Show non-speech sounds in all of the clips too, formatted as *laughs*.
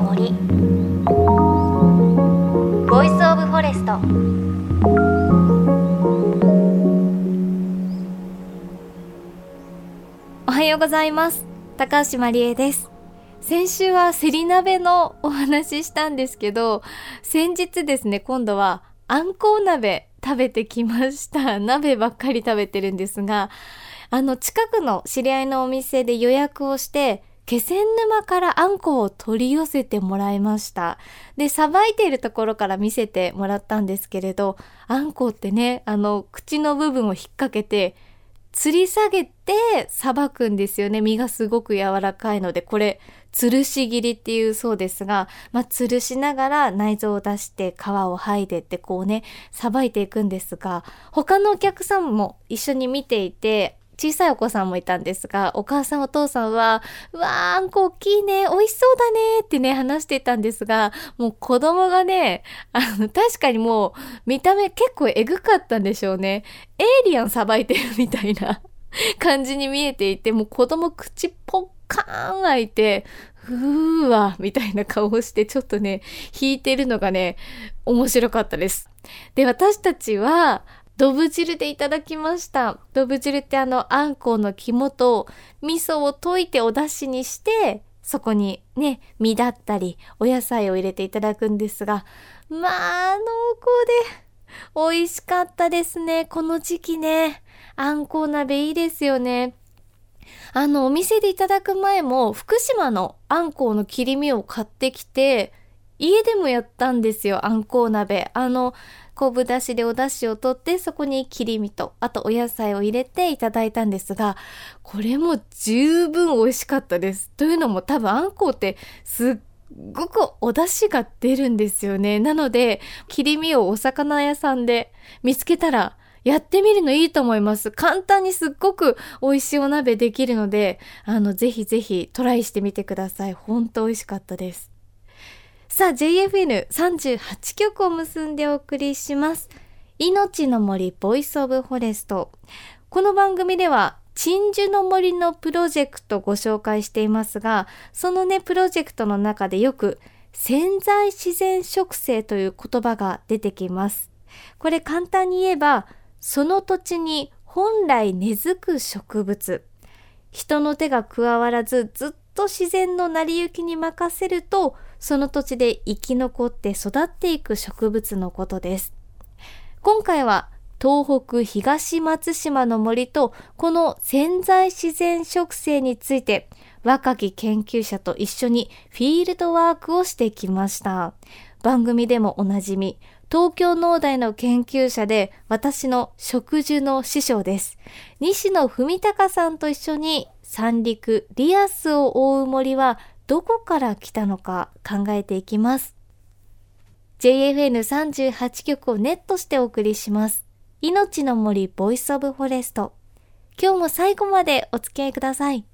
の森 Voice of Forest おはようございます。高橋万里恵です。先週はセリ鍋のお話ししたんですけど先日ですね今度はあんこう鍋食べてきました。鍋ばっかり食べてるんですがあの近くの知り合いのお店で予約をして気仙沼からあんこを取り寄せてもらいました。で、さばいているところから見せてもらったんですけれど、あんこってね、あの、口の部分を引っ掛けて、吊り下げてさばくんですよね。身がすごく柔らかいので、これ、吊るし切りっていうそうですが、まあ、吊るしながら内臓を出して皮を剥いでってこうね、さばいていくんですが、他のお客さんも一緒に見ていて、小さいお子さんもいたんですが、お母さんお父さんは、うわー、あんこ大きいね、美味しそうだねってね、話していたんですが、もう子供がね、あの、確かにもう、見た目結構エグかったんでしょうね。エイリアンさばいてるみたいな *laughs* 感じに見えていて、もう子供口ポッカーン開いて、ふーわ、みたいな顔をして、ちょっとね、引いてるのがね、面白かったです。で、私たちは、ドブ汁でいただきました。ドブ汁ってあの、あんこうの肝と味噌を溶いてお出汁にして、そこにね、身だったり、お野菜を入れていただくんですが、まあ、濃厚で、美味しかったですね。この時期ね。あんこう鍋いいですよね。あの、お店でいただく前も、福島のあんこうの切り身を買ってきて、家でもやったんですよ、あんこう鍋。あの、昆布だしでお出汁を取ってそこに切り身とあとお野菜を入れていただいたんですがこれも十分美味しかったです。というのも多分あんこうってすっごくお出汁が出るんですよね。なので切り身をお魚屋さんで見つけたらやってみるのいいと思います。簡単にすっごく美味しいお鍋できるので、あの、ぜひぜひトライしてみてください。ほんと美味しかったです。さあ JFN38 曲を結んでお送りします。命の森 Voice of Forest。この番組では鎮守の森のプロジェクトをご紹介していますがそのねプロジェクトの中でよく潜在自然植生という言葉が出てきます。これ簡単に言えばその土地に本来根付く植物。人の手が加わらずずっと自然の成り行きに任せるとその土地で生き残って育っていく植物のことです。今回は東北東松島の森とこの潜在自然植生について若き研究者と一緒にフィールドワークをしてきました。番組でもおなじみ、東京農大の研究者で私の植樹の師匠です。西野文隆さんと一緒に三陸リアスを覆う森はどこから来たのか考えていきます。JFN38 局をネットしてお送りします。命の森 Voice of Forest。今日も最後までお付き合いください。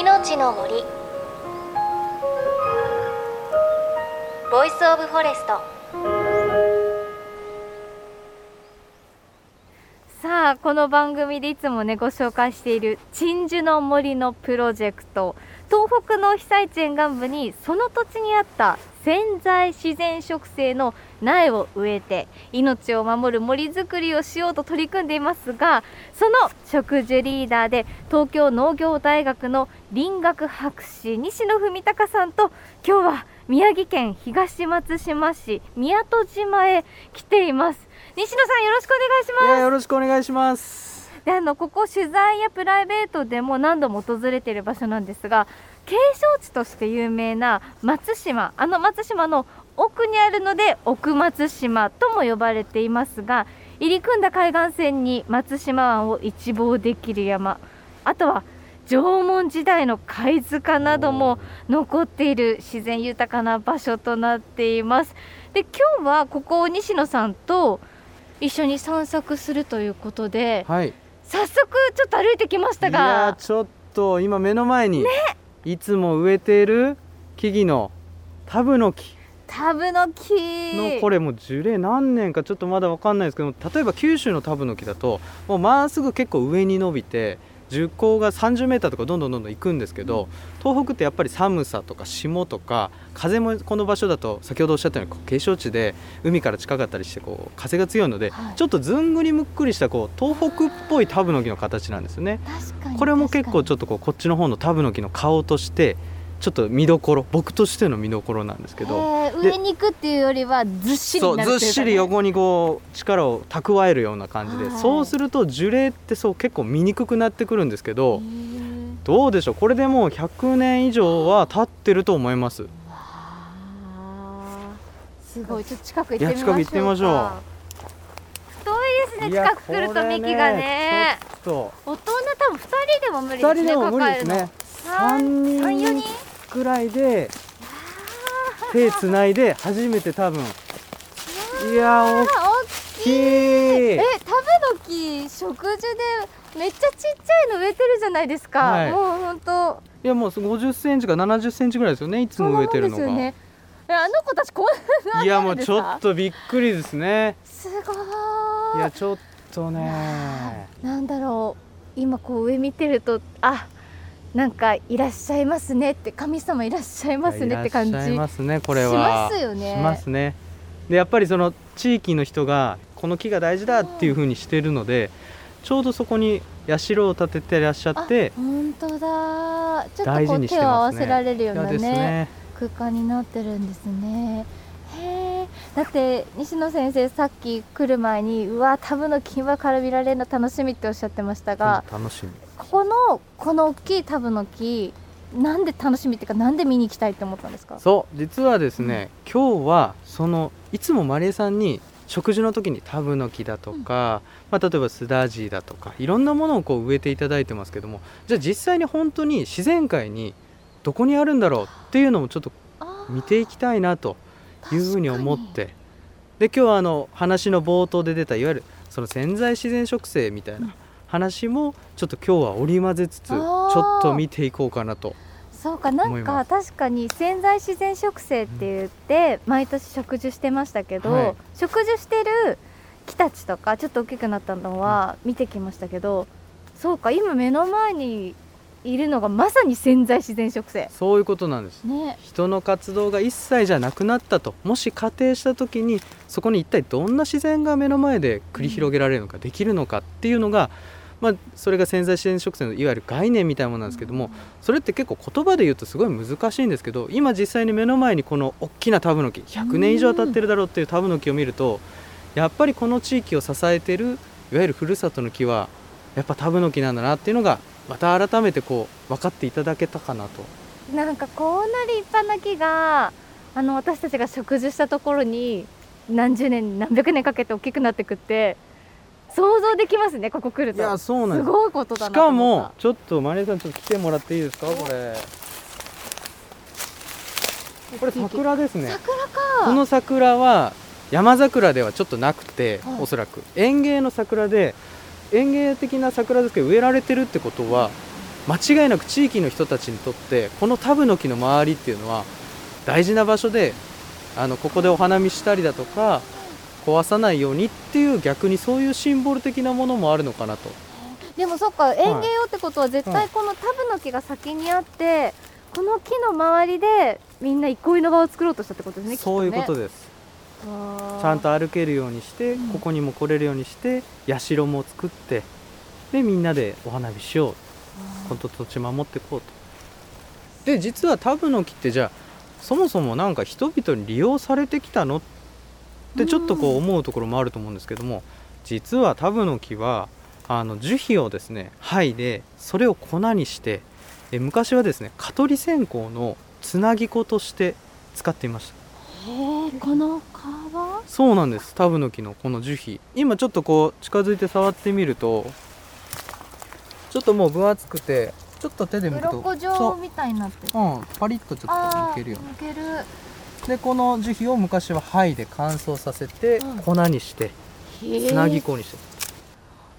命の森 Voice of Forestあこの番組でいつもねご紹介している鎮守の森のプロジェクト東北の被災地沿岸部にその土地にあった潜在自然植生の苗を植えて命を守る森づくりをしようと取り組んでいますがその植樹リーダーで東京農業大学の林学博士西野文隆さんと今日は宮城県東松島市宮戸島へ来ています。西野さんよろしくお願いします。よろしくお願いします。であのここ取材やプライベートでも何度も訪れている場所なんですが景勝地として有名な松島あの松島の奥にあるので奥松島とも呼ばれていますが入り組んだ海岸線に松島湾を一望できる山あとは縄文時代の貝塚なども残っている自然豊かな場所となっています。で今日はここ西野さんと一緒に散策するということで、はい、早速ちょっと歩いてきましたが。いやちょっと今目の前に、ね、いつも植えている木々のタブの木。タブの木。のこれもう樹齢何年かちょっとまだ分かんないですけど例えば九州のタブの木だともうまっすぐ結構上に伸びて樹高が30メーターとかどんどんどんどん行くんですけど、東北ってやっぱり寒さとか霜とか風もこの場所だと先ほどおっしゃったようにこう景勝地で海から近かったりしてこう風が強いので、はい。ちょっとずんぐりむっくりしたこう東北っぽいタブノキの形なんですよね。これも結構ちょっょっとこうこっちの方のタブノキの顔としてちょっと見どころ僕としての見どころなんですけど。で上に行くっていうよりはずっしりそうになるずっしり横にこう力を蓄えるような感じで、はいそうすると樹齢ってそう結構見にくくなってくるんですけど、どうでしょう？これでもう100年以上は経ってると思います。すごいちょっと近く行ってみましょう近く行ってみましょう。か太いですね近く来ると幹がね。ちょっ大人多分二人でも無と2理ですね人でも無理ですね。るの。三3三四人人？くらいで手つないで初めて多分。いやー大あきい。え食べの木植樹でめっちゃちっちゃいの植えてるじゃないですか、はい。もう本当いやもう50センチか70センチぐらいですよねいつも植えてるのが、ですよね。えあの子たちこんなにいやもうちょっとびっくりですね。すごーい。やちょっとねなんだろう。今こう上見てるとあなんかいらっしゃいますねって神様いらっしゃいますねって感じしますねこれはしますよね。しますね。でやっぱりその地域の人がこの木が大事だっていう風にしてるのでちょうどそこに社を建ててらっしゃってあ本当だ。ちょっとこう手を合わせられるようなねね。空間になってるんですね。へえだって西野先生さっき来る前にうわタブの木はから見られるの楽しみっておっしゃってましたが、楽しみここのこの大きいタブの木なんで楽しみっていうかなんで見に行きたいって思ったんですか？そう実はですね、今日はそのいつもマリエさんに食事の時にタブの木だとか、まあ、例えばスダジーだとかいろんなものをこう植えていただいてますけどもじゃあ実際に本当に自然界にどこにあるんだろうっていうのもちょっと見ていきたいなというふうに思って。で今日はあの話の冒頭で出たいわゆるその潜在自然植生みたいな話もちょっと今日は織り交ぜつつちょっと見ていこうかなとそうかなんか確かに潜在自然植生って言って毎年植樹してましたけど、はい。植樹してる木たちとかちょっと大きくなったのは見てきましたけど、そうか今目の前にいるのがまさに潜在自然植生。そういうことなんです。ね。人の活動が一切じゃなくなったともし仮定した時にそこに一体どんな自然が目の前で繰り広げられるのか、できるのかっていうのが、まあ、それが潜在自然植生のいわゆる概念みたいなものなんですけども、それって結構言葉で言うとすごい難しいんですけど今実際に目の前にこの大きなタブノキ100年以上経ってるだろうっていうタブノキを見るとやっぱりこの地域を支えてるいわゆるふるさとの木はやっぱタブノキなんだなっていうのがまた改めてこう分かっていただけたかなと。なんかこんな立派な木があの私たちが植樹したところに何十年何百年かけて大きくなってくって想像できますねここ来るいやとそうなんです。すごいことだしかもちょっとマネーさんちょっと来てもらっていいですか？これ。これ桜ですね。桜か。この桜は山桜ではちょっとなくて、はい。おそらく。園芸の桜で園芸的な桜ですけど植えられてるってことは間違いなく地域の人たちにとってこのタブノキの周りっていうのは大事な場所であのここでお花見したりだとか壊さないようにっていう逆にそういうシンボル的なものもあるのかなと。でもそっか園芸用ってことは絶対このタブの木が先にあってこの木の周りでみんな憩いの場を作ろうとしたってことですねそういうことでですちゃんと歩けるようにして、うん。ここにも来れるようにして社も作ってでみんなでお花火しよう。この土地守っていこうと。で実はタブノキってじゃあそもそもなんか人々に利用されてきたのってちょっとこう思うところもあると思うんですけども実はタブノキはあの樹皮をですね剥いでそれを粉にしてえ昔はですね蚊取り線香のつなぎ粉として使っていました。へえこの皮そうなんです。タブノキのこの樹皮。今ちょっとこう近づいて触ってみるとちょっともう分厚くてちょっと手で剥くと鱗状みたいになってる。そう、うん、パリッとちょっとあー剥けるよ抜けるでこの樹皮を昔は剥いで乾燥させてうん。粉にしてつなぎ粉にして、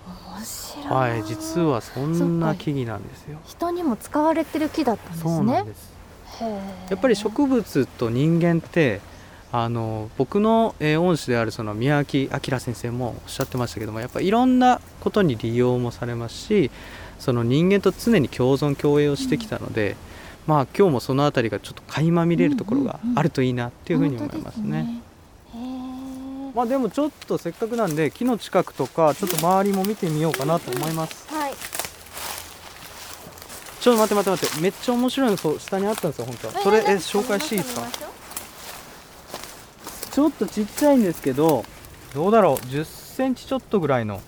面白い。はい実はそんな木々なんですよ。人にも使われてる木だったんですね。そうなんです。やっぱり植物と人間ってあの僕の、えー恩師であるその宮脇明先生もおっしゃってましたけどもやっぱいろんなことに利用もされますしその人間と常に共存共栄をしてきたので、まあ今日もその辺りがちょっと垣間見れるところがあるといいなっていうふうに思いますね。まあでもちょっとせっかくなんで木の近くとかちょっと周りも見てみようかなと思います。はい。ちょっと待って待って待ってめっちゃ面白いのそう下にあったんですよ本当は。それえ紹介していいですか？ちょっとちっちゃいんですけどどうだろう？10センチちょっとぐらいの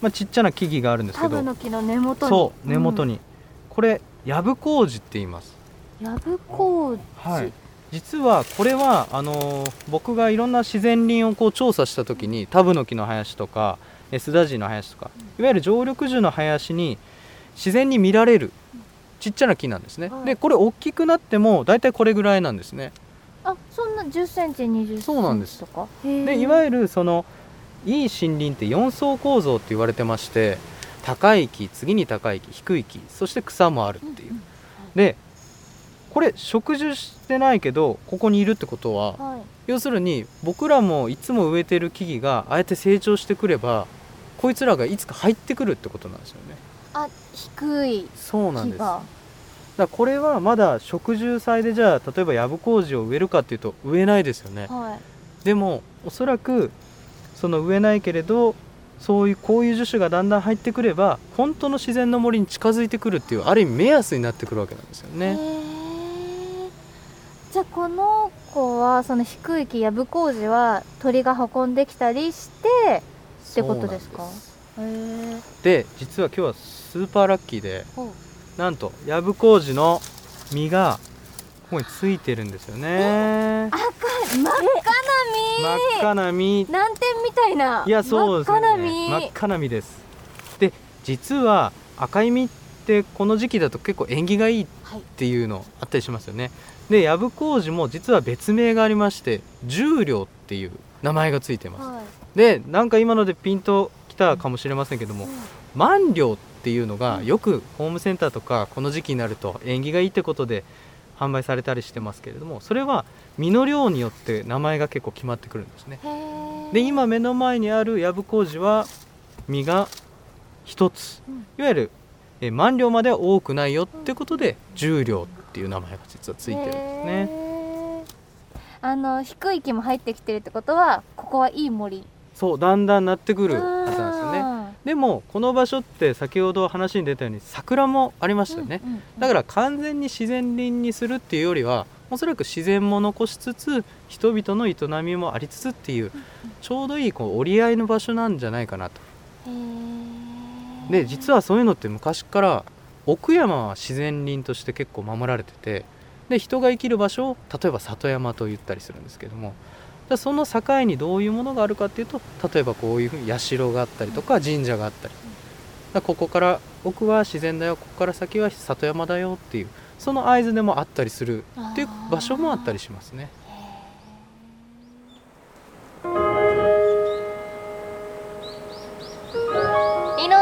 まあちっちゃな木々があるんですけど。タブの木の根元に。そう根元に。に、これヤブコウジって言います。ヤブコウジ。はい。実はこれはあのー僕がいろんな自然林をこう調査した時にタブノキの林とかエスダジの林とかいわゆる常緑樹の林に自然に見られるちっちゃな木なんですね、はいでこれ大きくなっても大体これぐらいなんですねあ、そんな10センチ、20センチそうなんですとか。でいわゆる。ゆるそのいい森林って4層構造って言われてまして高い木次に高い木低い木そして草もあるっていう、でこれ植樹してないけどここにいるってことははい。要するに僕らもいつも植えてる木々がああやって成長してくればこいつらがいつか入ってくるってことなんですよね。あ、低いそうなんです。だこれはまだ植樹祭でじゃあ例えばヤブコウジを植えるかっていうと植えないですよね。はい。でもおそらくその植えないけれどそういうこういう樹種がだんだん入ってくれば本当の自然の森に近づいてくるっていうある意味目安になってくるわけなんですよへねーじゃあこの子はその低い木ヤブコウジは鳥が運んできたりしてってことですか？で実は今日はスーパーラッキーでなんとヤブコウジの実がここについてるんですよね。赤い真っ赤な真っ赤な実。実南天みたいな。いやそうです真っ赤なよね実。真っ赤な実です。で実は赤い実ってこの時期だと結構縁起がいいっはいていうのあったりしますよね。でヤブコウジも実は別名がありまして重量っていう名前がついてます。はい。でなんか今のでピンときたかもしれませんけども万両っていうのがよくホームセンターとかこの時期になると縁起がいいってことで販売されたりしてますけれどもそれは実の量によって名前が結構決まってくるんですね。で今目の前にあるヤブコウジは実が一つ。うん。いわゆるえー万両までは多くないよってことで重量っていう名前が実はついてるんですね。あの低い木も入ってきてるってことはここはいい森。そうだんだんなってくるはずなんですよね。あでもこの場所って先ほど話に出たように桜もありまーしたよね、うんうんうんだから完全に自然林にするっていうよりはおそらく自然も残しつつ人々の営みもありつつっていうちょうどいいこう折り合いの場所なんじゃないかなとで実はそういうのって昔から奥山は自然林として結構守られててで人が生きる場所を例えば里山と言ったりするんですけどもだその境にどういうものがあるかっていうと例えばこういうふうに社があったりとか神社があったりだここから奥は自然だよここから先は里山だよっていうその合図でもあったりするっていう場所もあったりしますね。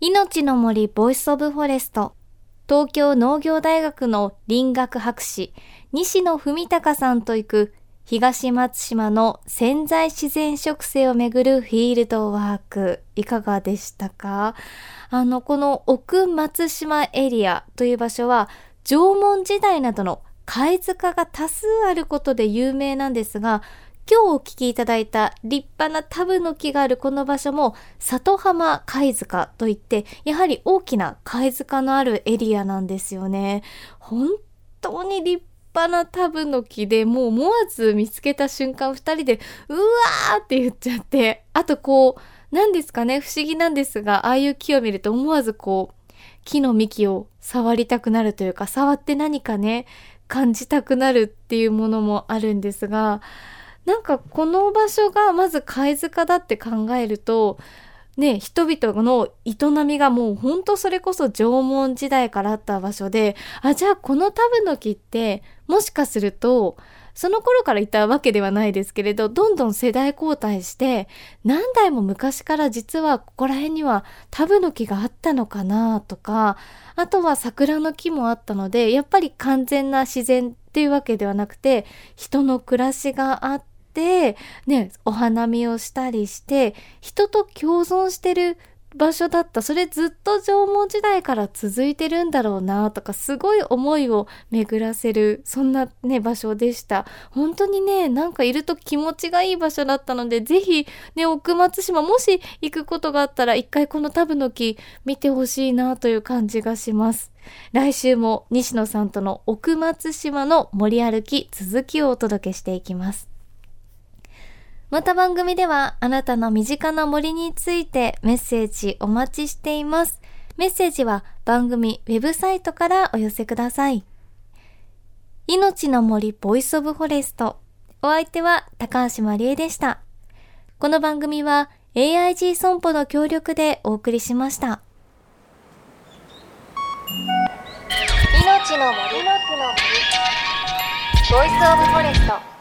命の森 Voice of Forest。東京農業大学の林学博士西野文貴さんと行く東松島の潜在自然植生をめぐるフィールドワーク。いかがでしたか？あのこの奥松島エリアという場所は縄文時代などの貝塚が多数あることで有名なんですが今日お聞きいただいた立派なタブの木があるこの場所も里浜貝塚といってやはり大きな貝塚のあるエリアなんですよね。本当に立派なタブの木でもう思わず見つけた瞬間二人でうわーって言っちゃってあとこう何ですかね不思議なんですがああいう木を見ると思わずこう木の幹を触りたくなるというか触って何かね感じたくなるっていうものもあるんですがなんかこの場所がまず貝塚だって考えるとね、人々の営みがもうほんとそれこそ縄文時代からあった場所で、あ、じゃあこのタブの木ってもしかするとその頃からいたわけではないですけれど、どんどん世代交代して、何代も昔から実はここら辺にはタブの木があったのかなとか、あとは桜の木もあったので、やっぱり完全な自然っていうわけではなくて、人の暮らしがあって、ね、お花見をしたりして、人と共存してる場所だった。それずっと縄文時代から続いてるんだろうなとか、すごい思いを巡らせる、そんなね、場所でした。本当にね、なんかいると気持ちがいい場所だったので、ぜひ、ね、奥松島、もし行くことがあったら、一回このタブの木見てほしいなという感じがします。来週も西野さんとの奥松島の森歩き続きをお届けしていきます。また番組ではあなたの身近な森についてメッセージお待ちしています。メッセージは番組ウェブサイトからお寄せください。命の森 Voice of Forest。お相手は高橋万里恵でした。この番組は AIG 損保の協力でお送りしました。命の森の木の森 Voice of Forest。